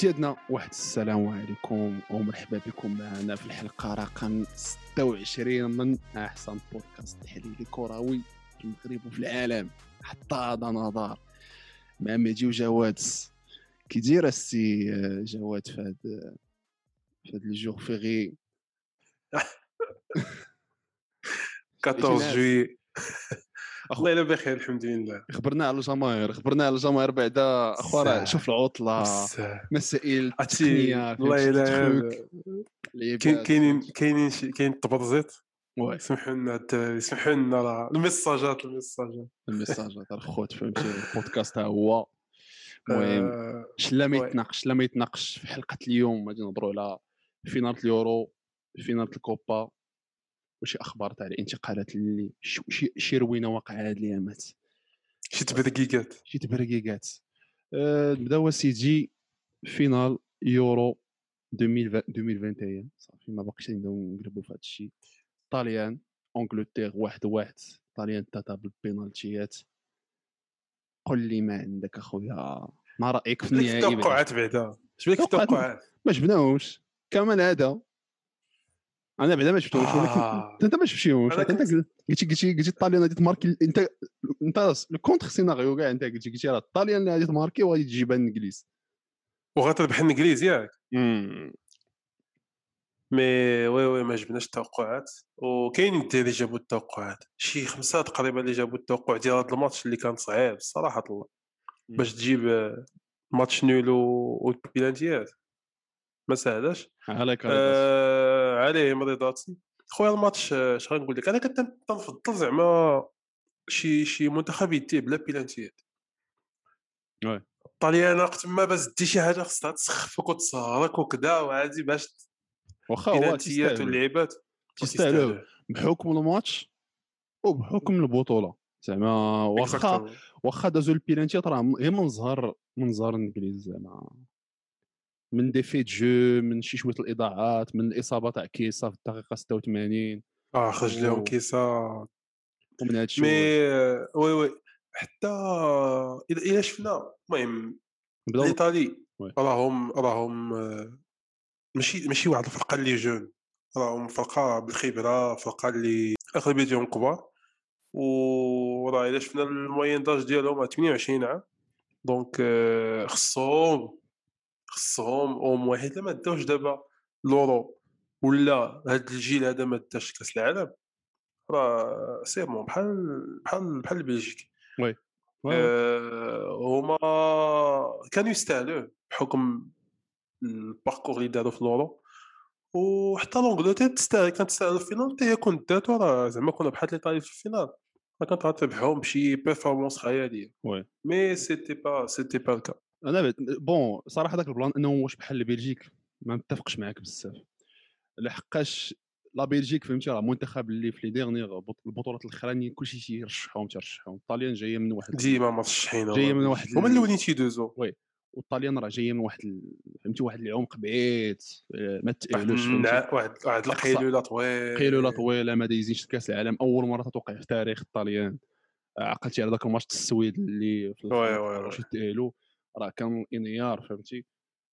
سيداتنا واحد السلام عليكم ومرحبا بكم معنا في الحلقة رقم 26 من أحسن بودكاست تحليلي كروي في المغرب وفي العالم حتى هذا نظر. مع مهدي وجواد كي داير السي جواد في هاد في هاد ال jour férié؟ 14 juillet. والله الا بخير الحمد لله. خبرنا على الجماهير خبرنا على الجماهير بعدا. اخويا شوف العطلة مسائل التقنية والله الا كاينين كاينين كاين التبرزيت سمحوا لنا الدراري سمحوا لنا راه الميساجات الميساجات الميساجات الخوت فهمتي البودكاست ها هو. المهم آه، شلا ما يتناقش لا ما يتناقش في حلقة اليوم غادي نهضروا على finale اليورو finale الكوبا. وشي أخبار تاع الانتقالات اللي شي, شي روينة واقع هاد الأيامات. شي تبرقيقات. شي تبرقيقات. أه نبداو سيدي finale يورو 2021 صافي ما باقيش نبداو نقلبوا في هذا الشيء طاليان Angleterre واحد واحد. طاليان تاتا بالبينالتيات. قل لي ما عندك أخويا. ما رأيك في النهائي التوقعات بعدا؟ اش بك التوقعات ما جبناهمش كمان هذا أنا بعدا ما شفتوش ولكن. انت ما شفتيهمش انت قلتي قلتي قلتي الطاليان غادي تماركي انت انت ال contre scénario كاع انت قلتي قلتي راه الطاليان اللي غادي تماركي وغادي تجيبها الانجليز وغتربح الانجليز ياك mais oui oui ما جبناش التوقعات وكاينين اللي جابوا التوقعات شي خمسه تقريبا اللي جابوا التوقع ديال هذا الماتش اللي كان صعيب صراحة الله باش تجيب match nul والبيلانتيات ما ساهلاش عليك آه عليه مريضاتي خويا الماتش اش غنقول لك أنا كنفضل زعما شي شي منتخب يديه بلا بيلانتيات. وي. الطليان وقت ما باش دي شي حاجة خصها تسخفك وتصهرك وكذا وعادي باش واخا هو واللعيبات. تستاهلوا بحكم الماتش وبحكم البطولة. زعما واخا واخا دازو البيلانتيات راه غير منظر منظر الإنجليز زعما من ديفي جو من شي شوية الإضاعات من الاصابه تاع كيسا في الدقيقة 86 آه خرج لهم كيسا ومن هذا الشيء mais oui oui حتى إذا شفنا المهم الإيطالي راهم راهم ماشي ماشي واحد الفرقة اللي jeune. راهم فرقة بالخبرة فرقة اللي اغلبيتهم كبار. وراه الا شفنا ال moyenne d'âge ديالهم 28 عام. donc خصهم خصهم اوم واحد ما داوش دابا l'Euro ولا هاد الجيل هذا ما داش كأس العالم. راه c'est bon بحال بحال بحال Belgique. oui. آه هما كانوا يستاهلوا بحكم ال parcours اللي داروا في l'Euro وحتى l'Angleterre تستاهل كانت تستاهل ال finale حتى هي كنت داتو راه زعما كنا بحال l'Italie في ال finale. ما كانت غتربحهم بشي performance خيالية. oui. mais c'était pas c'était pas le cas أنا bon صراحة ذاك ال plan إنه واش بحال Belgique ما متفقش معاك بزاف. لحقاش la Belgique فهمتي راه منتخب اللي في les dernières البطولات الاخرانيين كلشي تيرشحهم تيرشحهم الطاليان جاية من واحد ديما مرشحين جاية من واحد هما الاولين تيدوزو oui والطاليان راه جاية من واحد فهمتي واحد العمق بعيد آه، ما تأهلوش واحد واحد القيلولة طويلة. قيلولة طويلة ما دايزينش كاس العالم. أول مرة تتوقع في تاريخ الطاليان. عقلتي على ذاك الماتش السويد اللي في تاهلوا راه كان انهيار فهمتي؟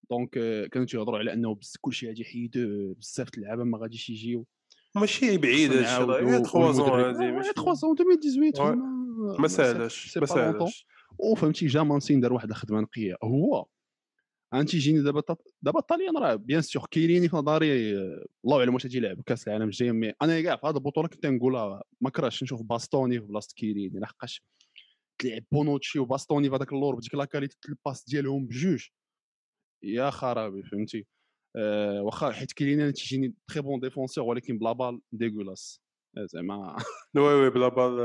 donc آه، كانوا تيهضروا على أنه كلشي غادي يحيدوا بزاف اللعابة ما غاديش يجيو. ماشي بعيد هادشي راه 3 ans هادي 3 ans 2018 ما ساهلاش ما ساهلاش وفهمتي جا مانسين دار واحد الخدمة نقية. هو انت جيني دابا دابا الطاليان راه بيان سور كيليني في نظري الله اعلم واش غادي يلعب كاس العالم الجاي مي أنا كاع في هذه البطولة كنت نقولها ما كرهتش نشوف باستوني في بلاصة كيليني لحقاش تلعب بونوتشي وباستوني في هذاك اللور بديك لا كاليتي الباس ديالهم بجوج يا خرابي فهمتي أه واخا حيت كيليني تيجيني تري بون ديفونسور ولكن بلا بال ديغولاس زعما وي وي بلا بال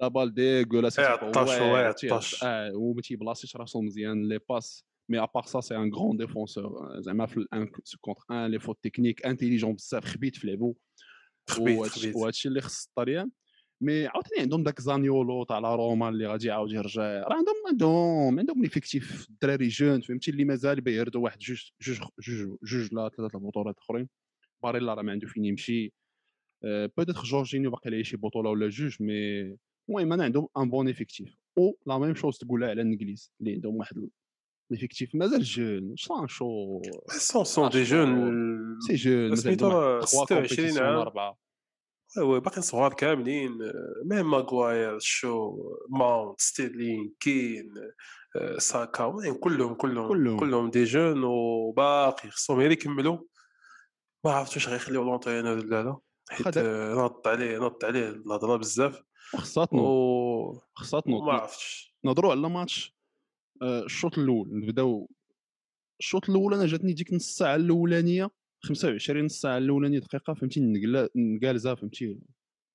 لا بال ديغولاس عطاش عطاش آه وما تيبلاصيش راسو مزيان لي باس mais à part ça c'est un grand défenseur زعما في ال un contre un les fautes techniques intelligent بزاف خبيت في لعبو خبيت وهادشي اللي خص الطاليان mais عاوتاني عندهم داك زانيولو تاع لا روما اللي غادي يعاود يرجع. راه عندهم عندهم عندهم l'effectif الدراري jeunes فهمتي اللي مازال بيردوا واحد جوج جوج جوج جوج لا ثلاثة البطولات أخرين. باريلا راه ما عنده فين يمشي. آه، peut-être جورجينيو باقي عليه شي بطولة ولا جوج mais المهم أنا عندهم un bon effectif أو la même chose تقولها على الإنجليز اللي عندهم واحد l'effectif مازال jeune سانشو sont sont des jeunes c'est jeune 26 عام. 4 وباقي صغار كاملين آه، même ماغواير شو ماونت ستيرلين كين آه، ساكا كلهم كلهم كلهم, كلهم des jeunes وباقي خصهم غير يكملوا ما عرفتش واش غيخليو l'entraîneur ولا لا. حيت آه، نط عليه نط عليه الهضرة بزاف. خصاتنا و... خصاتنا ما عرفتش. نهضروا على ماتش الشوط الأول نبداو الشوط الأول أنا جاتني ديك نص ساعة الأولانية. 25 نص ساعة الأولانية دقيقة فهمتي؟ نقالزه فهمتي؟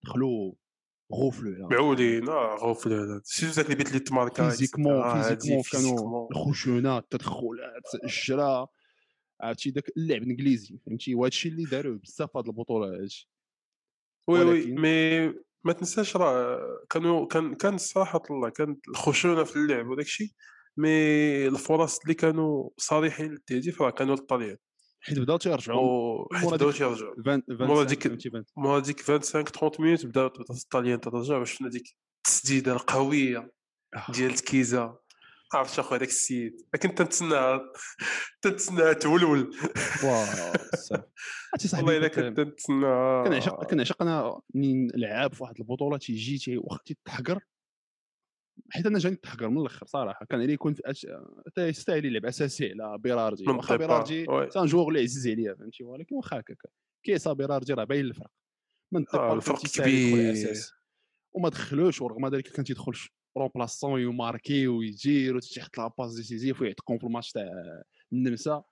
دخلوا غوفلو معولين آه غوفلو سيرتو ذاك اللي بيت لي تماركا فيزيكمون فيزيكمون كانوا الخشونات التدخلات الجرا. عرفتي؟ داك اللعب الإنجليزي فهمتي؟ وهذا الشيء اللي داروا بزاف في هذه البطوله هادشي وي وي مي ما تنساش راه كانوا كان كان الصراحة الله كانت الخشونة في اللعب وداك الشيء mais الفرص اللي كانوا صريحين للتهديف راه كانوا للطليان حيت بدأو تيرجعوا حيت بدأو تيرجعوا مورا ديك مورا ديك 25 30 minutes بداو الطليان ترجع وشفنا ديك التسديده القوية آه. ديال كيسا عرفت اخو هذاك السيد؟ كنت تنتسنى تنتسنى تولول. واو صاحبي والله إلا كنت تنتسنى كنعشق كنعشق أنا منين لعاب في واحد البطولة تيجي تي واخا تيتحقر حيت أنا جاني التحقر من الأخر صراحة. كان عليه يكون أش... يستاهل يلعب أساسي على بيراردي واخا بيراردي c'est un joueur اللي عزيز عليا فهمتي؟ ولكن واخا هكاك. كيسا بيراردي راه باين الفرق. من آه الفرق كبير. وما دخلوش ورغم ذلك كان تيدخل remplaçant يماركي ويجير وتحط لا باس décisif ويعتقون في الماتش تاع النمسا.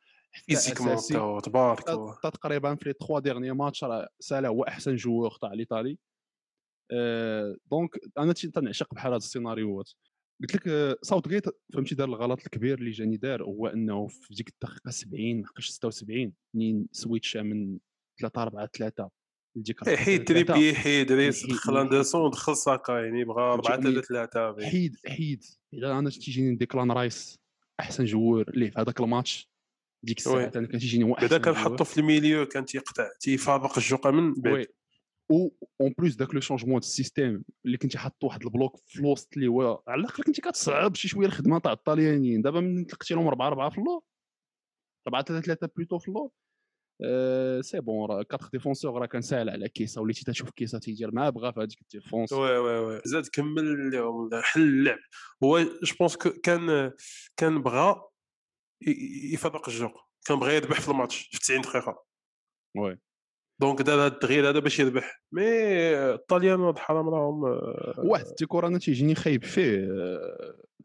physiquement تبارك تقريبا في les 3 derniers matchs راه سالا هو أحسن joueur تاع l'Italie. donc أنا تنعشق بحال هاد السيناريوهات. قلت لك ساوث جيت فهمتي دار الغلط الكبير اللي جاني دار هو أنه في ديك الدقيقة 70 ناقص 76 منين سويتشا من 3 4 3 لديك حيد تريبي حيد ريس دخل اندرسون دخل ساكا يعني بغى 4 3 3 حيد حيد. إذا أنا تيجيني ديكلان رايس أحسن joueur ليه في هذاك الماتش ديك الساعة كان تيجيني واحد بعدا كنحطو في ال milieu كان تيقطع تيفابق الجوقة من بعد. en plus داك le changement de système اللي كنتي حاط واحد ال bloc في الوسط اللي هو على الأقل كنتي كتصعب شي شوية الخدمة تاع الطاليانيين دابا من تلقيتي لهم 4 4 في اللور 4 3 3 plutôt في اللور أه c'est bon راه quatre défenseurs راه كان ساهل على كيسا وليتي تشوف كيسا تيدير معاه بغا في هذيك ال défense. oui oui oui. زاد كمل لهم حل اللعب. هو je pense كان كان بغا يفرق الجوق. كان بغا يذبح في الماتش في 90 دقيقة. oui. donc دار هذا التغيير هذا باش يربح. mais الطاليان ولاد الحرام راهم واحد التيكور أنا تيجيني خايب فيه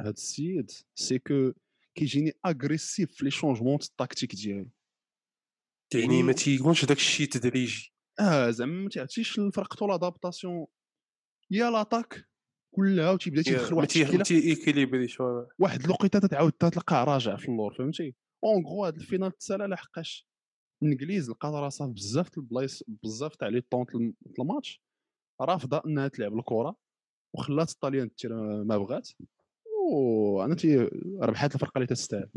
هذا السيد c'est que كيجيني agressif في les changements ال tactique ديالو يعني ما تيكونش داك الشيء تدريجي. آه زعما ما تعطيش الفرق l'adaptation يا l'attaque كلها وتيبدا تيدخل واحد التشكيله تيكيليبري واحد الوقيتة تعاود تلقاه راجع في اللور فهمتي؟ en gros هاد ال finale تسالى لحقاش. الإنجليز لقات راسها بزاف البلايص بزاف تاع لي طون الماتش. رافضة إنها تلعب الكرة وخلات الطاليان دير ما بغات وأنا تي ربحات الفرقة اللي تستاهل.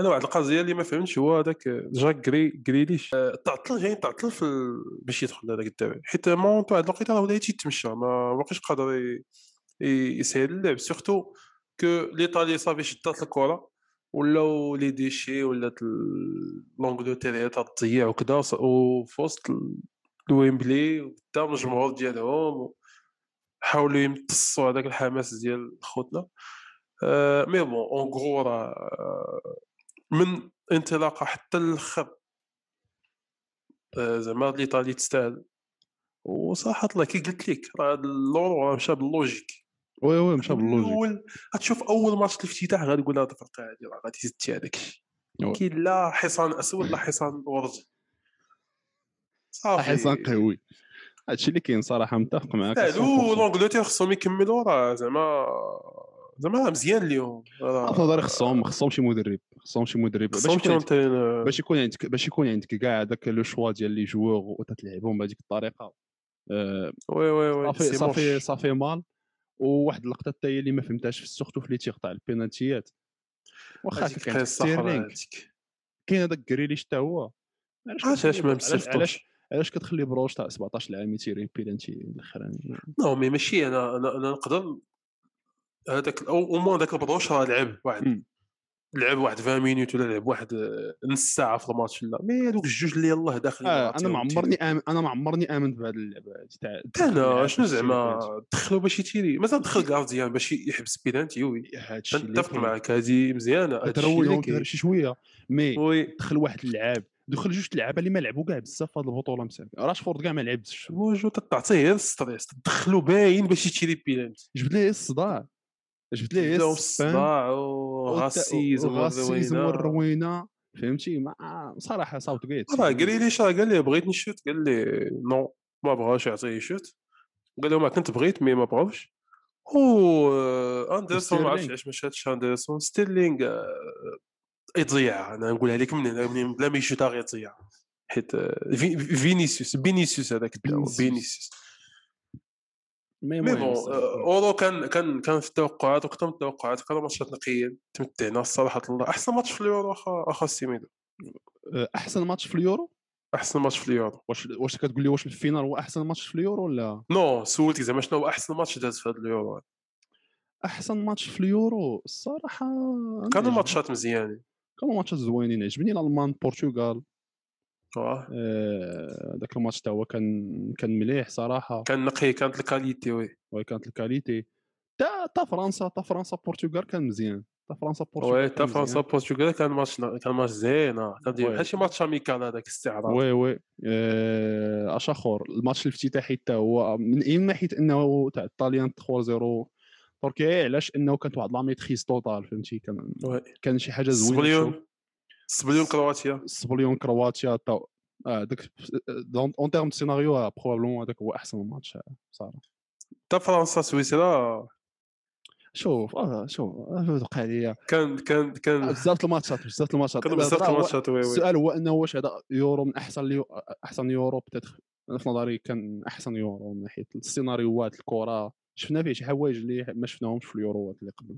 أنا واحد القضية اللي ما فهمتش هو هذاك جاك جري جريليش. تعطل جاي تعطل في. باش يدخل هذاك الدوري. حيت مونتو واحد الوقيته راه ولا تيتمشى ما بقاش قادر يسهل اللعب. surtout que l'Italie صافي شدات الكره ولاو les déchets ولات l'Angleterre تضيع وكذا وفي وسط الويمبلي قدام الجمهور ديالهم حاولوا يمتصوا هذاك الحماس ديال خوتنا. mais bon en gros راه من انطلاقة حتى الآخر أه زعما l'Italie تستاهل. وصراحة الله كي قلت لك راه l'Euro مشى بال logique. oui oui مشى بال logique. اول غتشوف أول ماتش الافتتاح غادي تقول هذا الفرقه هذه راه غادي تزتي هذاك. الشيء كاين لا حصان أسود لا حصان ورد صافي. حصان قوي. هادشي اللي كاين صراحة متفق معاك. l'Angleterre خصهم يكملوا راه زعما زعما مزيان اليوم. نظري خصهم خصهم شي مدرب خصهم شي مدرب. باش يكون باش يكون عندك باش يكون عندك كاع هذاك le choix ديال les joueurs وتتلعبهم بهذيك الطريقة. oui oui oui صافي صافي صافي مال. وواحد اللقطة حتى هي اللي ما فهمتهاش في surtout في les tirs البينالتيات واخا كان ستيرلينغ. كاين هذاك كريليش حتى هو. علاش ما مسفتوش؟ علاش كتخلي برهوش تاع 17 عام يتيري بيلانتي الاخراني non mais ماشي أنا أنا, أنا نقدر هذاك au moins ذاك البرهوش راه لعب واحد. لعب واحد 20 minutes ولا لعب واحد نص ساعة في الماتش لا. mais هذوك الجوج اللي يلاه داخلين آه أنا ما عمرني آمن أنا ما عمرني آمنت بهذه اللعبة تاع أنا شنو زعما دخلوا باش يتيري. مثلا دخل gardien باش يحبس بينالتي oui. نتفق معك هذه مزيانة هذا شي شوية. mais دخل واحد اللعاب دخل جوج اللعابه اللي ما لعبوا كاع بزاف في هذه البطولة مساك راشفورد كاع ما لعبش. وجو تعطيه غير ال stress تدخلوا باين باش يتيري بينالتي جبت ليه الصداع. جبت ليه الصداع و racisme والروينه فهمتي؟ ما صراحة صوت جيت راه قال لي ليش قال لي بغيت نشوت قال لي non ما بغاش يعطيه شوت قال لهم كنت بغيت mais ما بغاوش. و أندرسون ما عرفتش علاش ما شاتش أندرسون. ستيرلينغ يضيع. أنا نقولها لك من بلا ما يشوتها غير يضيع. حيت فينيسيوس بينيسيوس هذاك بينيسيوس. mais bon Euro كان كان كان في التوقعات وقت من التوقعات كانوا ماتشات نقيين تمتعنا صراحة الله أحسن ماتش في اليورو أخا أخا سيميدو. أحسن ماتش في اليورو؟ أحسن ماتش في اليورو. واش واش كتقول لي واش ال finale هو أحسن ماتش في اليورو ولا؟ non سولتك زعما شنو هو أحسن ماتش داز في هذا اليورو. أحسن ماتش في اليورو الصراحة كانوا ماتشات مزيانين. كانوا ماتشات زوينين عجبني الألمان البرتغال آه ذاك الماتش تا هو كان كان مليح صراحة. كان نقي كانت ال qualité oui. oui كانت ال qualité. تا تا فرنسا تا فرنسا البرتغال كان مزيان. تا فرنسا البرتغال oui تا فرنسا البرتغال كان ماتش كان ماتش زين كان بحال شي match amical هذاك استعراض. oui oui. اش اخر الماتش الافتتاحي حتى هو من ناحية إنه تاع الطاليان 3 0 تركيا علاش إنه كانت واحد la maîtrise totale فهمتي؟ كان كان شي حاجة زوينة سبانيا كرواتيا سبانيا كرواتيا داك en terme scénario probablement هذاك هو احسن ماتش صراحة تا فرنسا سويسرا شوف آه شوف وقع لي كان كان كان بزاف الماتشات بزاف الماتشات كانوا بزاف الماتشات oui السؤال هو انه واش هذا يورو من احسن ليو احسن يورو أنا في نظري كان احسن يورو من ناحيه السيناريوهات الكره شفنا فيه شي حوايج اللي ما شفناهمش في اليوروات اللي قبل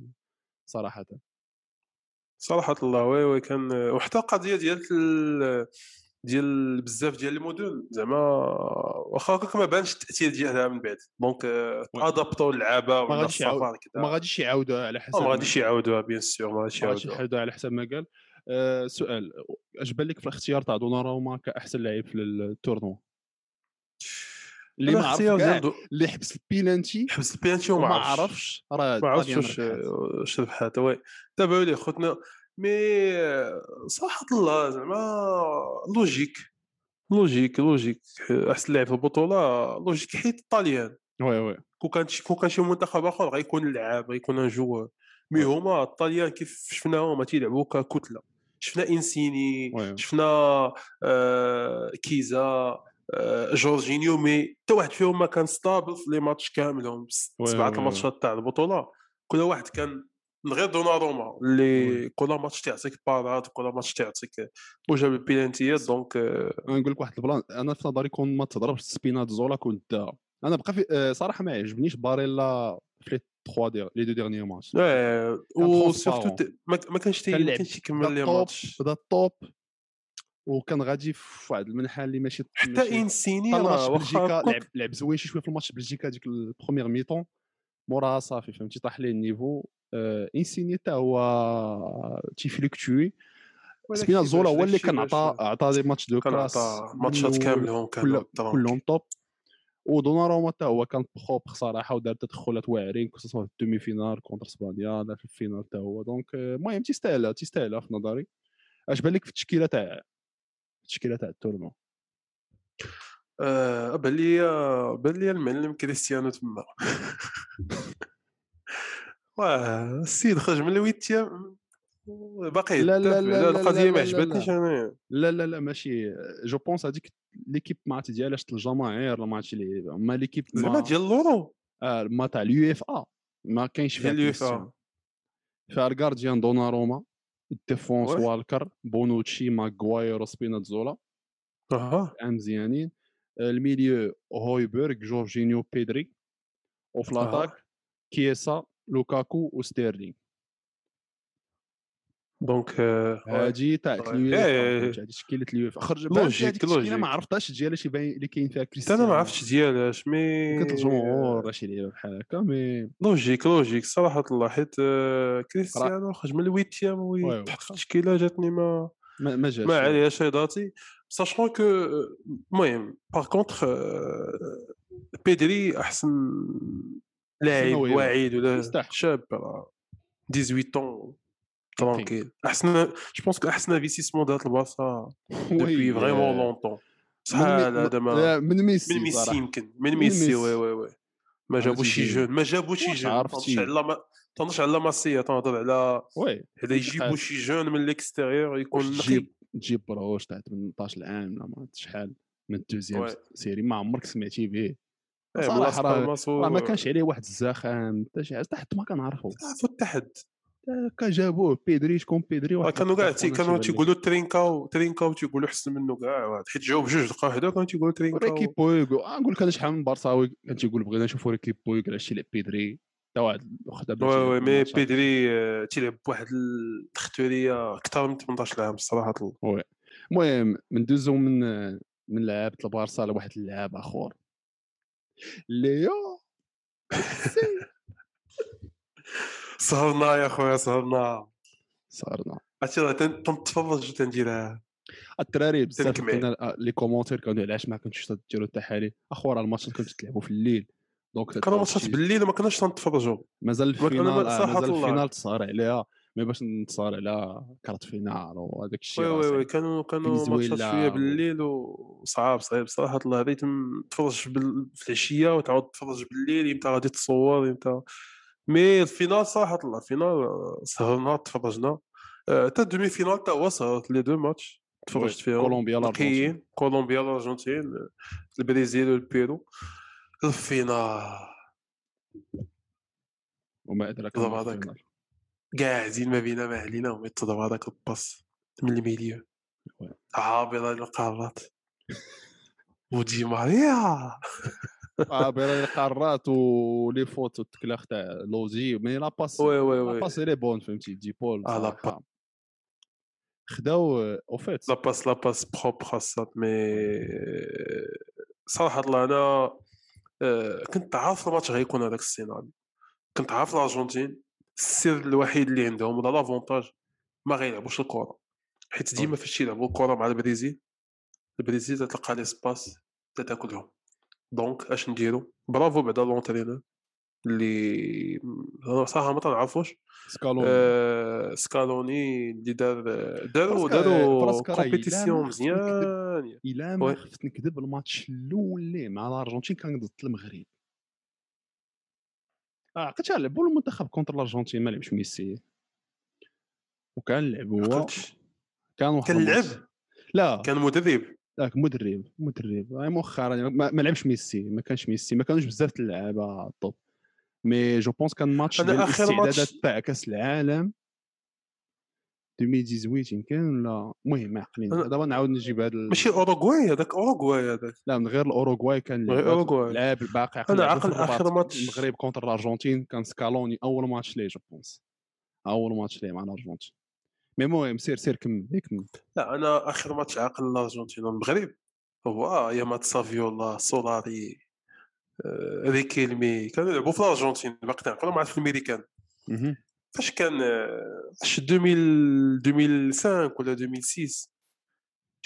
صراحة صراحة الله oui oui كان وحتى القضية ديال ديال بزاف ديال المدن زعما واخا هكاك ما بانش التأثير ديالها من بعد. donc adaptaw اللعابه ولا السفر كذا ما غاديش يعاودوها على حسب ما غاديش يعاودوها bien sûr ما غاديش يعاودوها. على حسب ما قال. أه سؤال. أش بان لك في الاختيار تاع دوناروما كأحسن لاعب في التورنو اللي ما عرف اللي حبس البيلانتي حبس البيلانتي وما عرفش. راه ما عرفش واش ربحات. oui تابعوا لي خوتنا mais صراحة الله زعما logique. logique logique. أحسن لاعب في البطولة logique حيت الطاليان oui oui. كون كان كون كان شي منتخب آخر غيكون اللعاب غيكون un jeu. mais هما الطاليان كيف شفناهم تيلعبوا ككتلة. شفنا إنسيني شفنا آه كيزا جورجينيو mais حتى واحد فيهم ما كان stable في les matchs كاملهم سبعة الماتشات تاع البطولة. كل واحد كان من غير دوناروما اللي كل ماتش تعطيك بارات كل ماتش تعطيك موجب البيلانتيات دونك نقول لك واحد البلان أنا في نظري كون ما تضربش سبينات زولا كنت أنا بقى في صراحة ما يعجبنيش باريلا في لي 3 دير لي دو ديرنيي ماتش. و سورتو ما كانش ما كانش يكمل لي ماتش بدا الطوب وكان غادي في واحد المنحى اللي ماشي حتى انسيني بلجيكا لعب لعب زوين شي شوية في الماتش بلجيكا ديك البروميير ميطون موراها صافي فهمتي؟ طاح ليه ال niveau. انسيني حتى هو تي fluctue سبيناتزولا هو اللي كان عطى عطى des matchs de classe ماتشات كاملهم كانوا كلهم top ودوناروما حتى هو كان propre صراحة ودار تدخلات واعرين خصوصا في ال demi-finale contre اسبانيا لا في ال finale حتى هو. donc المهم تيستاهل تيستاهل في نظري. أش بان لك في التشكيلة تاع التشكيله تاع التورنو آه بان لي بان لي المعلم كريستيانو تما. واه السيد خرج من الويتيام باقي لا لا لا القضية ما عجبتنيش أنا. لا لا لا ماشي. جو بونس هذيك ليكيب ما عرفت ديالها الجماهير ما عرفتش اللي ما ليكيب زعما ديال لورو آه ما تاع اليو اف ا ما كاينش فيها اليو اف ا فيها الكارديان دوناروما الديفونس والكر بونوتشي ماغواير سبيناتزولا. أها. مزيانين ال milieu هويبرغ جورجينيو بيدري. وفي l'attaque كييزا لوكاكو وستيرلينغ. donc هادي تاع هادي تشكيله اليوفا خرج logique logique ما عرفتهاش ديالها شي باين اللي كاين فيها كريستيانو. أنا ما عرفتش ديالاش mais كنت الجمهور شي لعيبه بحال هكا mais logique logique صراحة الله حيت كريستيانو خرج من ال huitième وتحط في التشكيلة جاتني ما ما جاش ما عليهاش ايضاتي ساشون كو المهم باغ كونتخ بيدري احسن لاعب واعد ولا شاب 18 طون ترونكيل احسن جو بونس احسن انفستيسمون دارت البارسا دوبي فريمون لونتون شحال هذا ما من ميسي من ميسي يمكن من ميسي وي وي وي ما جابوش شي جون ما جابوش شي جون على تنهضرش على ماسيا تنهضر على وي هذا يجيبوا شي جون من الاكستيريور يكون نقي تجيب بروش تاع 18 عام ولا ما شحال من الدوزيام سيري ما عمرك سمعتي به صراحة راه ما كانش عليه واحد الزخم حتى شي حاجة حتى ما كنعرفو تحت كا جابوه بيدري شكون بيدري كانوا كاع كانوا تيقولوا ترينكاو ترينكاو تيقولوا احسن منه كاع حيت جاوب جوج دقائق وحده كانوا تيقولوا ترينكاو ريكي بويغ نقول لك أنا شحال من برصاوي كان تيقول بغينا نشوفوا ريكي بويغ علاش تيلعب بيدري حتى واحد وي وي مي بيدري تيلعب بواحد التختوريه أكثر من 18 عام الصراحه وي المهم ندوزو من من لعابه البارسا لواحد اللاعب آخر. ليو سهرنا يا خويا سهرنا سهرنا عرفتي تنتفرج تنديرها الدراري بزاف كنا لي كومونتير كانوا علاش ما كنتوش ديروا التحاليل اخو راه الماتش كنتو تلعبوا في الليل. donc كانوا ماتشات بالليل وما كناش تنتفرجوا مازال ال finale مازال ال finale تصار عليها. mais باش نتصار على quart de finale وهذاك الشيء oui oui oui. كانوا كانوا ماتشات شوية بالليل وصعاب صعيب. صراحة الله هذه تفرج في العشية وتعاود تفرج بالليل إمتى غادي تصور إمتى mais ال finale صراحة الله ال finale سهرنا تفرجنا. حتى ال demi-finale حتى هو سهرت les deux matchs. تفرجت فيهم. كولومبيا الأرجنتين. كولومبيا الأرجنتين البرازيل والبيرو الفينال. وما أدراك ما الفينال. قاعدين ما بينا ما علينا ويتضرب هذاك الباس من الميليو. عابر القارات. ودي ماريا. عابر القارات ولي فوتو التكلاخ تاع لوزي مي لا باس وي وي وي لا باس لي بون فهمتي دي بول آه لا خداو أو فيت لا باس لا باس بروب خاصات مي صراحة الله أنا كنت عارف الماتش غيكون هذاك السيناريو. كنت عارف الأرجنتين السر الوحيد اللي عندهم ولا لافونتاج ما غيلعبوش الكره حيت ديما فاش يلعبوا الكره مع البرازيل البرازيل تلقى لي سباس تاكلهم. دونك اش نديرو؟ برافو بعدا لونترينور اللي صراحة ما تنعرفوش سكالوني. آه سكالوني اللي دار داروا داروا compétition مزيان. إلا ما خفت نكذب الماتش الأول اللي مع الأرجنتين كان ضد المغرب. آه عقلت لعبوا المنتخب contre الأرجنتين ما لعبش ميسي. وكان لعب هو كان واحد كان لعب؟ لا. كان مدرب. لا مدرب مدرب. مؤخرا ما, ما لعبش ميسي ما كانش ميسي ما كانوش بزاف اللعابه الطوب mais je pense كان ماتش ديال الاستعدادات تاع كأس العالم 2018 يمكن ولا؟ المهم ما عقلين دابا نعاود نجيب هذا ماشي أوروغواي هذاك أوروغواي هذاك. لا من غير الأوروغواي كان لعب باقي أنا عقل آخر ماتش. المغرب contre الأرجنتين كان سكالوني أول ماتش ليه je pense. أول ماتش ليه مع الأرجنتين. mais المهم سير سير كمل كمل. لا أنا آخر ماتش عاقل الأرجنتين والمغرب هو ايامات سافيولا سولاري آه، ريكيلمي كانوا يلعبوا في الأرجنتين باقي تنعقلوا مع في الميريكان. فاش كان فاش 2000 2005 ولا 2006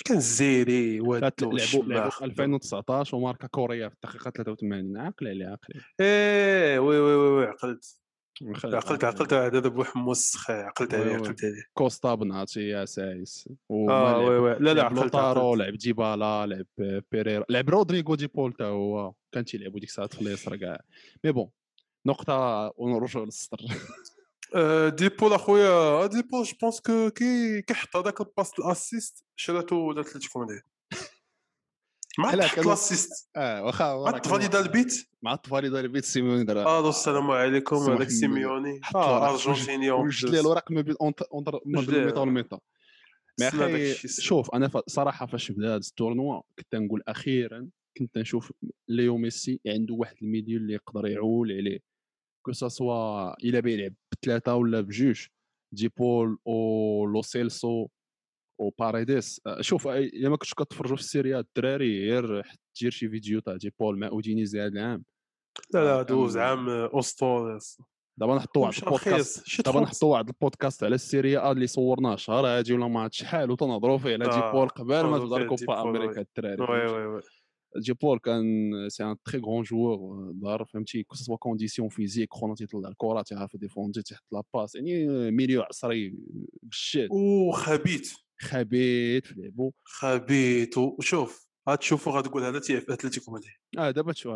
كان الزيري واتو لعبوا في 2019 وماركا كوريا في الدقيقة 83 عاقل عليه عاقل إيه oui oui oui عقلت. عقلت عقلت هذا ذا حمص عقلت عليه عقلت عليه. كوستا بناتي يا سايس. آه oui oui. لا لا عقلت لعب ديبالا لعب بيريرا لعب رودريغو دي بول تا هو كان تيلعبوا ديك الساعة في اليسرى كاع. مي بون نقطة ونرجعوا للسطر. ديبول أخويا ديبول جو بونس كو كي كيحط هذاك الباس الأسيست شراتو ولا اتلتيكو مدريد. مع تحط الأسيست. آه واخا مع تفاليدا البيت مع تفاليدا البيت سيميوني دار آه السلام عليكم هذاك سيميوني. آه ارجنتيني وجد لي الوراق ما بين اونتر ما بين الميطا والميطا mais شوف أنا صراحة فاش بدأ هذا ال tournoi كنت نقول أخيرا كنت نشوف ليو ميسي عنده واحد ال milieu اللي يقدر يعول عليه. que ce soit إلا بيلعب بثلاثة ولا بجوج. دي بول أو لو سيلسو. أو باريديس شوف الا ما كنتش كتفرجوا في السيريا الدراري غير دير شي فيديو تاع دي بول مع اودينيزي هذا العام. لا لا دوز عام اسطوري دابا نحطوا واحد البودكاست دابا نحطوا واحد البودكاست على السيريا اللي صورناه شهر هادي ولا ما عرفت شحال وتنهضروا فيه على دي بول قبل ما تبدا الكوبا أمريكا الدراري oui oui oui. دي بول كان c'est un très grand joueur دار فهمتي؟ que ce soit condition physique خونا تيطلع الكرة تيعرف défendre تيحط la passe يعني milieu عصري بالشاد وخبيت خبيت في لعبو خبيت وشوف غتشوفوا غتقول هذا تيعرف اتلتيكو مدريد آه دابا تشوف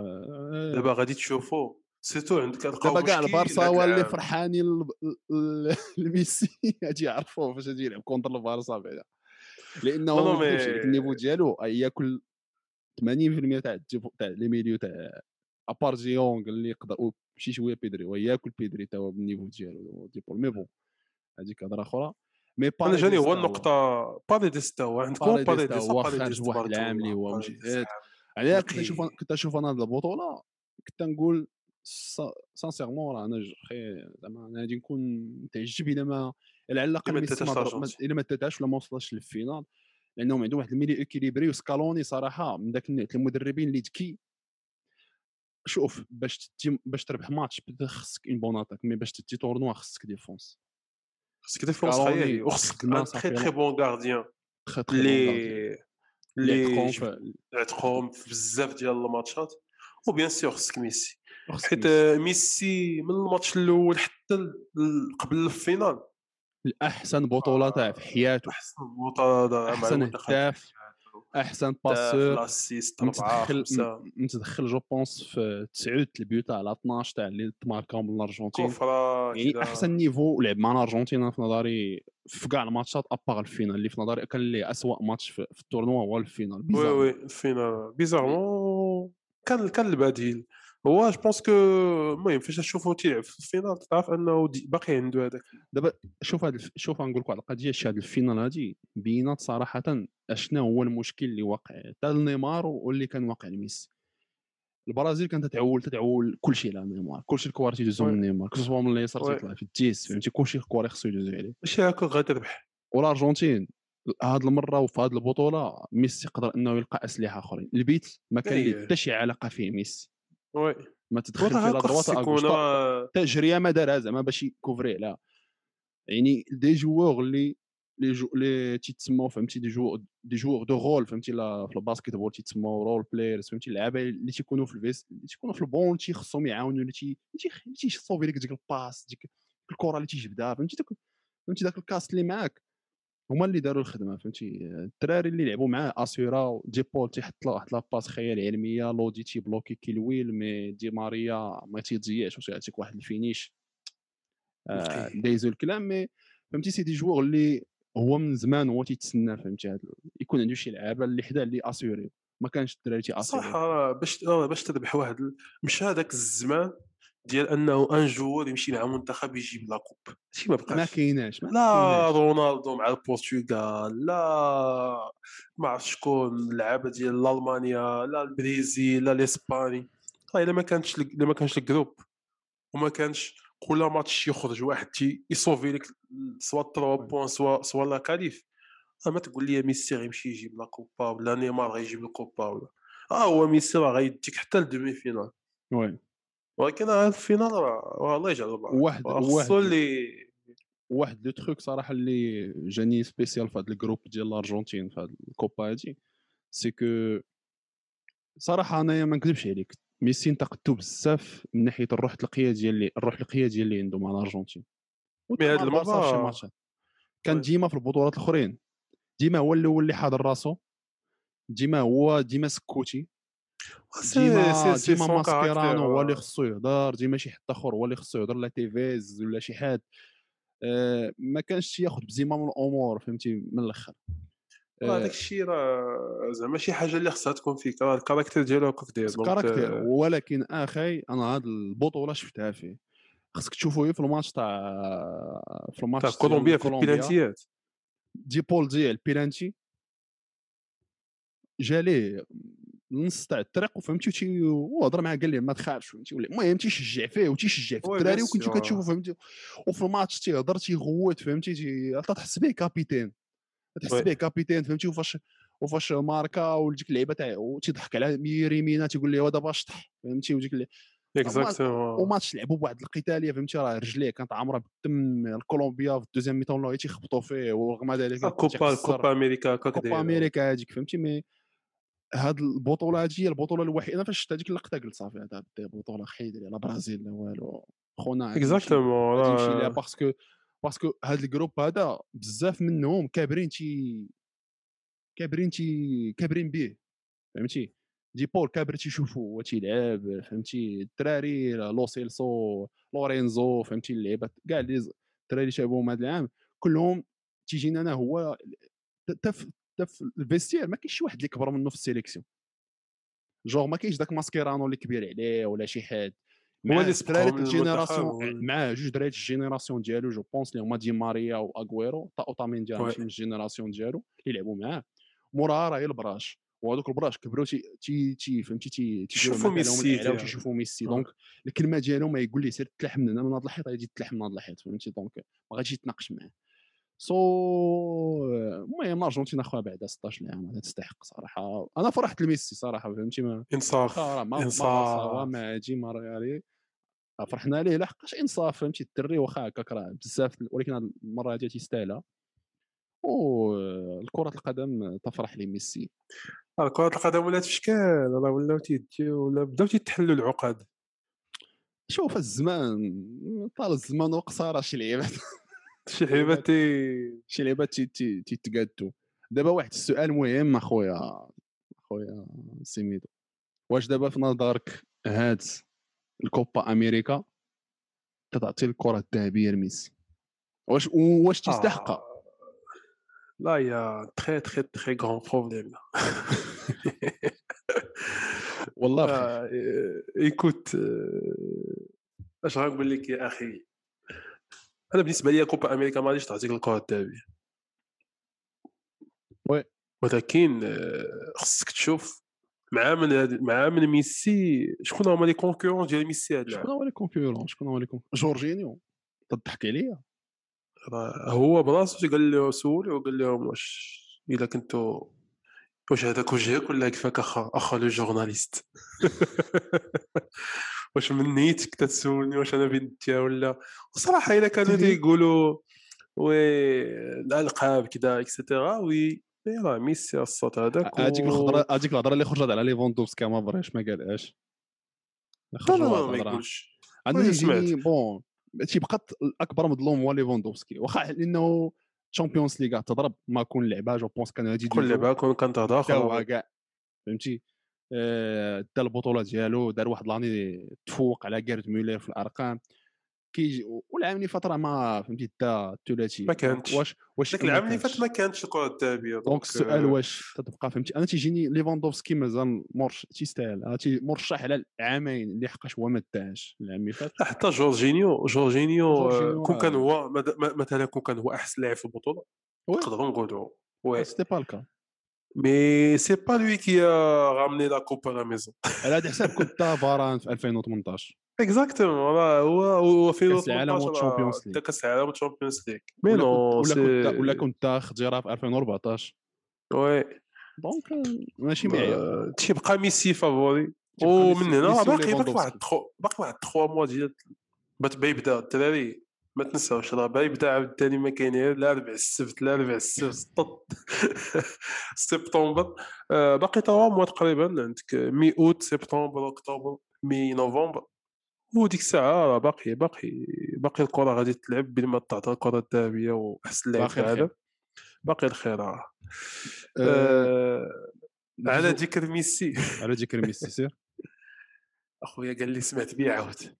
دابا غادي تشوفوا surtout عندك دابا كاع البارسا هو اللي فرحانين لميسي غادي يعرفوه فاش غادي يلعب contre البارسا بعدا. لأنه ال niveau ديالو ياكل 80% تاع تاع les milieux تاع à part De Jong اللي يقدر شي شوية بيدري وياكل بيدري تا هو بال niveau ديالو دي بول. mais bon هذيك هضرة أخرى. mais أنا جاني هو النقطه باريديس هو عندكم باريديس هو خارج واحد العام اللي هو مجهد علاه كنت نشوف كنت نشوف أنا هذه البطوله كنت نقول sincèrement راه أنا خي زعما أنا غادي نكون متعجب إلى ما على الاقل الا ما تاتاش ولا ما وصلش لل finale لانهم عندهم واحد ال milieu équilibré وسكالوني صراحة من ذاك المدربين اللي ذكي شوف باش باش تربح ماتش خصك une bonne attaque mais باش تتي tournoi خصك défense خصك défense خيالي وخصك un très très bon gardien اللي اللي عتقهم في بزاف ديال الماتشات و bien sûr خصك ميسي حيت ميسي من الماتش الأول حتى قبل ال finale. الأحسن بطولة تاع في حياته. احسن بطولة احسن هداف. أحسن passeur متدخل متدخل je pense في 9 البيوت على 12 تاع اللي تماركاهم بالارجنتين يعني أحسن niveau لعب مع الأرجنتين في نظري في كاع الماتشات à part ال finale اللي في نظري كان اللي اسوء ماتش في, في ال tournoi هو ال finale. oui oui ال finale bizarrement كان كان البديل. هو je pense que المهم فاش تشوفو تيلعب في ال finale تعرف أنه باقي عنده هذاك. دابا شوف هذا شوف نقول لك واحد القضية شي هذا ال finale هذه بينات صراحة اشنا هو المشكل اللي واقع؟ حتى لنيمار واللي كان واقع لميسي. البرازيل كانت تتعول تتعول كلشي على نيمار. كلشي الكوار تيدوزو من نيمار. soit من اليسار تيطلع في التيس فهمتي؟ كلشي الكوار خصو يدوزو عليه. ماشي هكا غتربح والأرجنتين هاد المرة وفي هاد البطولة ميسي يقدر أنه يلقى أسلحة أخرين. البيت ما كان. حتى شي علاقة فيه ميسي. oui. ما تدخل في la droite تجرية ما دارها زعما باش ي couvrir لا يعني des joueurs اللي les jou les تيتسموا فهمتي؟ des joueurs des joueurs de rôle فهمتي؟ لا في ال basketball تيتسموا role players فهمتي؟ اللعابه اللي تيكونوا في الفيس اللي تيكونوا في البون تيخصهم يعاونوا اللي تي تي sauver لك ديك ال passe ديك الكرة اللي تيجبدها فهمتي؟ داك فهمتي؟ داك الكاست اللي معاك. هما اللي داروا الخدمة فهمتي؟ الدراري اللي لعبوا معاه اسيرا دي بول تيحط له واحد لاباس خيال علمية لودي تيبلوكي كيلويل مي دي ماريا ما تيتزيعش واش يعطيك واحد الفينيش. آه دايزو الكلام مي فهمتي سي دي جوغ اللي هو من زمان هو تيتسنى فهمتي يكون عنده شي لعابة اللي حدا اللي اسيوري ما كانش الدراري تياسيري صح باش باش تربح واحد مشى هذاك الزمان ديال أنه أن joueur يمشي مع منتخب يجيب la coupe. هادشي ما بقاش. ما كايناش. لا رونالدو مع البرتغال لا ما عرفت شكون اللعابه ديال المانيا لا البريزيل لا الإسباني. طيب إلا ما كانش إلا ما كانش ال groupe. وما كانش كل ماتش يخرج واحد تي يصوفي لك soit 3 points soit soit la qualif. ما تقول لي ميسي غيمشي يجيب لا كوبا ولا نيمار غيجيب الكوبا ولا. آه هو ميسي راه غيديك حتى ل demi-finale oui. ولكن الفينال والله يجعل واحد واحد اللي واحد le truc صراحة اللي جاني spécial في هذا ال groupe ديال الأرجنتين في هذه الكوبا هادي c'est que صراحة أنايا ما نكذبش عليك ميسي انتقدتو بزاف من ناحية الروح القياديه اللي الروح القياديه اللي عنده مع الأرجنتين. mais هاد المره كان ديما في البطولات الأخرين. ديما هو الأول اللي حاضر راسو. ديما هو ديما سكوتي. ديما ديما ماسكيرانو هو اللي خصو يهضر ديما شي حد آخر هو اللي خصو يهضر لا تيفيز ولا شي حد أه ما كانش تياخذ بزمام الأمور فهمتي من الأخر. هذاك الشيء راه زعما شي حاجة اللي خصها تكون فيك راه ال caractère ديالو هكاك داير ال caractère ولكن أخي أنا هاد البطولة شفتها فيه. خصك تشوفوا في الماتش تاع في الماتش تاع كولومبيا في البيلانتيات. دي بول ديال البيلانتي. جا ليه النص تاع الطريق وفهمتي وهضر معاه قال لي ما تخافش فهمتي المهم تيشجع فيه وتيشجع في الدراري وكنتو كتشوفوا فهمتي وفي الماتش تيهضر تيغوت فهمتي تحس به capitaine تحس به capitaine فهمتي وفاش وفاش ماركا وديك اللعيبة تاع تيضحك على ميري مينا تيقول لي دابا شطح فهمتي وديك exactement وماتش لعبوا بواحد القتالية فهمتي راه رجليه كانت عامرة بالدم الكولومبيا في ال deuxième mi-temps تيخبطوا فيه ورغم ذلك كوبا كوبا أمريكا كوبا أمريكا هذيك فهمتي mais هاد البطولة هذه هي البطولة الوحيدة فاش شفت هذيك اللقطة قلت صافي هذا بطولة خيد لا برازيل لا والو خونا exactement parce que parce que هاد ال groupe هذا بزاف منهم كابرين تي كابرين تي كابرين به فهمتي؟ دي بول كابر تيشوفو هو تيلعب فهمتي؟ الدراري لو سيلسو لورينزو فهمتي؟ اللعيبة كاع اللي الدراري شابهم هذا العام كلهم تيجينا أنا هو حتى في ال vestiaire ما كاينش شي واحد اللي كبر منه في ال sélection. joueur ما كاينش داك ماسكيرانو اللي كبير عليه ولا شي حد مع الدراري ال génération مع جوج دراري ال génération ديالو je pense اللي هما دي ماريا واغويرو تا ديالو من ال génération ديالو اللي لعبوا معاه. موراها راه البراهش. وهذوك البراهش كبروا تي تي فهمتي؟ تي تيشوفوا ميسي تيشوفوا ميسي. donc الكلمة ديالو ما يقول لي سير تلاح من هنا من هذا الحيط غادي تلاح من هذا الحيط فهمتي؟ donc ما غاديش يتناقش معاه. سو المهم الأرجنتين أخويا بعد 16 عام تستحق صراحة. أنا فرحت لميسي صراحة فهمتي؟ ما إنصاف ما إنصاف. ما عجي ما ريالي فرحنا ليه لحقاش إنصاف فهمتي؟ الدري واخا هكاك راه بزاف ولكن المرة هذه تيستاهلها والكرة القدم تفرح لي ميسي كرة القدم ولات في شكال راه ولاو تيديو ولا بداو تيتحلوا العقد. شوف الزمان طال الزمان وقصارى شي لعيبات شي لعيبات تي شي لعيبات تيتقادوا دابا واحد السؤال مهم أخويا أخويا سيميدو. واش دابا في نظرك هاد الكوبا أمريكا تعطي الكرة الذهبية لميسي؟ واش واش تستحقها؟ آه. Là, il y a un très, très, très grand problème. والله écoute أش غنقول لك يا أخي؟ أنا بالنسبة لي كوبا أمريكا ما غاديش تعطيك الكره الذهبية. oui. ولكن خصك تشوف مع من مع من ميسي شكون هما les concurrents ديال ميسي هذا شكون هما les concurrents شكون هما les concurrents جورجينيو. تضحك عليا هو براسو قال له سول وقال لهم واش إلا كنتو واش هذاك وجهك ولا كيفاك أخا أخا le journaliste؟ واش من نيتك تتسولني واش أنا بنتيا ولا. صراحة إلا كانوا تيقولوا oui الألقاب كذا et cetera oui راه ميسي الصوت هذاك هذيك الخضرة هذيك الهضره اللي خرجت على ليفوندوفسكي ما بريش ما قالهاش. ما يقولش. عندنا bon تيبقى الأكبر مظلوم هو ليفوندوفسكي واخا لأنه تشامبيونز ليغ تضرب ما كون لعبة je pense كان هادي كل لعبة كون كان تهضر كاع. فهمتي؟ آه، دا البطولة ديالو دار واحد لاني تفوق على جيرد مولير في الأرقام. كيجي والعام اللي فات راه ما فهمتي دا الثلاثي. ما كانتش. واش واش داك العام اللي فات ما كانتش الكره الذهبية donc السؤال واش تتبقى فهمتي؟ أنا تيجيني ليفاندوفسكي مازال مرش تيستاهل. مرشح على العامين اللي حقاش هو ما داهش العام اللي فات. حتى جورجينيو جورجينيو كون كان هو مثلا كون كان هو أحسن لاعب في البطولة نقدروا نقولوا oui. c'était pas le cas mais c'est pas lui qui ramenait la coupe à la maison على هذا الحساب كنت فاران في 2018 exactement هو هو في كاس العالم وال Champions League كاس العالم وال Champions League mais non ولا كنت خضيره في 2014 oui donc ماشي معيار تيبقى ميسي favori ومن هنا باقي باقي واحد باقي واحد 3 موا ديال باغي يبدا الدراري ما تنساوش راه باغي يبدا عاوتاني ما كاين غير لا ربع السبت لا ربع السبت سبتمبر. باقي 3 موا تقريبا عندك مي أوت سبتمبر أكتوبر مي نوفمبر. وديك الساعة راه باقي باقي باقي الكرة غادي تلعب بين ما تعطى الكرة الذهبية وأحسن لاعب في العالم. باقي الخير آه, أه على ذكر ميسي. على ذكر ميسي سير. أخويا قال لي سمعت بيه عاود.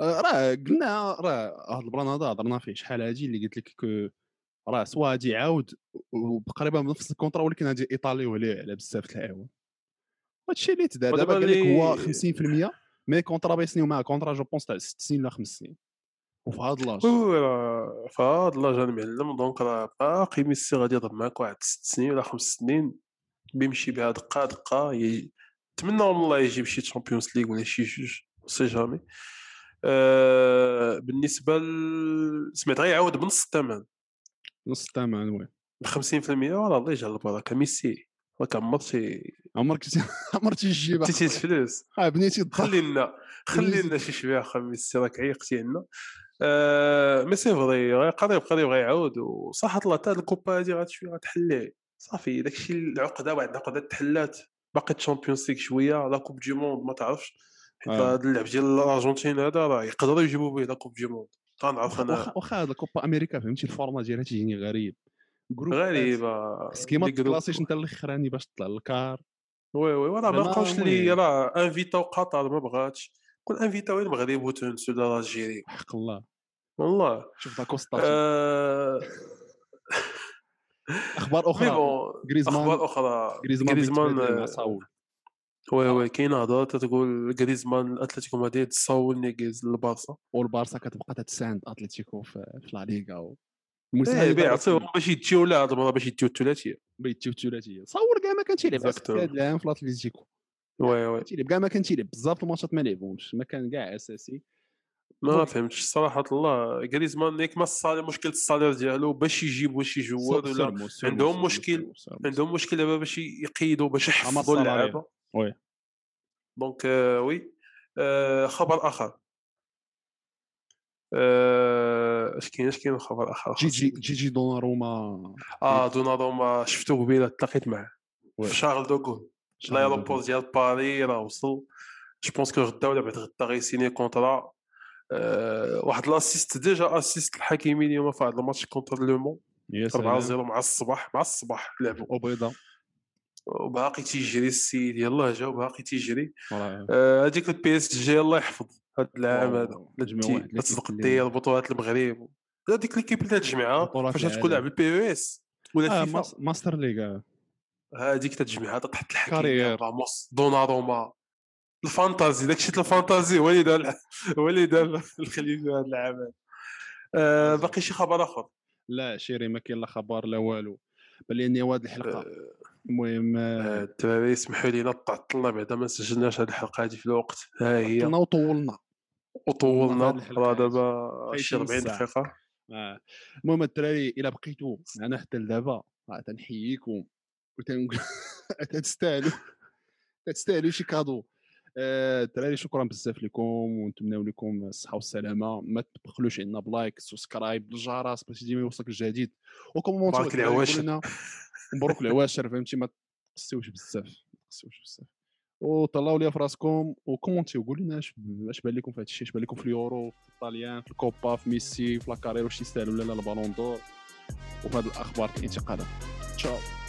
راه قلنا راه هذا ال plan هذا هضرنا فيه شحال هادي اللي قلت لك que راه soit غادي يعاود وتقريبا بنفس ال contrat ولكن غادي إيطالي عليه على بزاف العاون هادشي اللي تدا دابا قال لك هو 50% mais contrat بيسنيو معاه contrat je pense تاع ست سنين ولا خمس سنين وفي هذا l'âge في هذا l'âge أنا معلم donc راه باقي ميسي غادي يضرب معاك واحد ست سنين ولا خمس سنين بيمشي بها دقة دقة نتمنى والله يجيب شي Champions League ولا شي جوج si jamais آه بالنسبة ل... سمعت غيعاود بنص الثمن. نص الثمن oui. ب 50% والله الله يجعل البركه ميسي. راك عمرتي عمرك عمرتي تجيبها عطيتي الفلوس آه بنيتي خلي لنا خلي لنا شي شوية اخا ميسي راك عيقتي عنا آه mais c'est vrai قريب قريب غيعاود وصح الله حتى الكوبا هادي غات شوية غتحليه صافي داكشي العقدة واحد العقدة تحلات. باقي Champions League شوية la coupe du monde ما تعرفش. حيت آه. هذا اللعب ديال الأرجنتين هذا راه يقدروا يجيبوا به la coupe du monde تنعرف أنا واخا هذا كوبا أمريكا فهمتي؟ ال format ديالها تيجيني غريب. غريبة. سكيما تكلاسيش انت الاخراني باش تطلع لل quart. oui oui راه ما بقاوش اللي راه انفيتاو قطر ما بغاتش. كون انفيتاو المغرب وتونس ولا الجيري حق الله. والله. شوف داكوستا آه... أخبار أخرى؟ غريزمان أخبار أخرى. غريزمان صاول oui oui كاين هضره تقول غريزمان أتلتيكو مدريد صاول نيجيز للبارسا. والبارسا كتبقى تتساند أتلتيكو في لا ليغا الموسم إيه، بيعطيوهم باش يتيو لا هاد المره باش يتيو الثلاثية. يتيو الثلاثية. صور كاع ما كان تيلعب هذا العام في الاتليتيكو oui oui. تيلعب كاع ما كان تيلعب بزاف الماتشات ما لعبهمش ما كان كاع أساسي. ما فهمتش صراحة الله غريزمان ياك ما ال salaire مشكل ال salaire ديالو باش يجيبوا شي جواد ولا عندهم مشكل عندهم مشكل دابا باش يقيدوا باش يحفظوا اللعابه oui donc oui خبر آخر. آه، اش كاين اش كاين خبر آخر جي جي جي جي دوناروما آه دوناروما شفتو قبيلة تلاقيت معاه. في شارل دوغول l'aéroport ديال باري راه وصل. je pense que غدا ولا بعد غدا غيسيني contrat أه واحد l'assist déjà assist الحكيمي اليوم في هذا الماتش contre Le Mans 4 0 مع الصباح مع الصباح لعبوا. وبيضاء وباقي تيجري السيد يلاه جا وباقي تيجري. آه، هذيك البي إس جي الله يحفظ. هذا العام هذا تسبق دير بطولات المغرب. هذيك l'équipe اللي تجمعها فاش تكون لعب ال PES ولا آه Master League هذيك تجمعها تحت الحكاية راموس دوناروما. ال fantasy داكشي ال fantasy هو اللي دار هو اللي دار الخليفة هذا العام آه باقي شي خبر آخر؟ لا chéri ما كاين لا خبر لا والو. بل اني هذه الحلقة. آه المهم آه، الدراري اسمحوا لينا تعطلنا بعدا ما سجلناش هذه الحلقة هذه في الوقت. ها هي. تعطلنا وطولنا. وطولنا. راه دابا شي 40 دقيقة. آه. المهم الدراري إلا بقيتوا معنا حتى لدابا تنحييكم وتنقول تستاهلوا تستاهلوا شي cadeau. آه، الدراري شكرا بزاف لكم ونتمنوا لكم الصحة والسلامة. ما تبخلوش عندنا ب like subscribe بالجرس باش ديما يوصلك الجديد. وكومونتو بارك العواشر مبروك العواشر فهمتي؟ ما تقصيوش بزاف ما تقصيوش بزاف. وطلعوا لي في راسكم وكومونتيو قولوا لنا اش بان لكم في هذا الشيء اش بان لكم في اليورو في الطاليان في الكوبا في ميسي في la carrière واش يستاهل ولا لا ال ballon d'or؟ وفي هذه الأخبار الانتقالات. تشاو.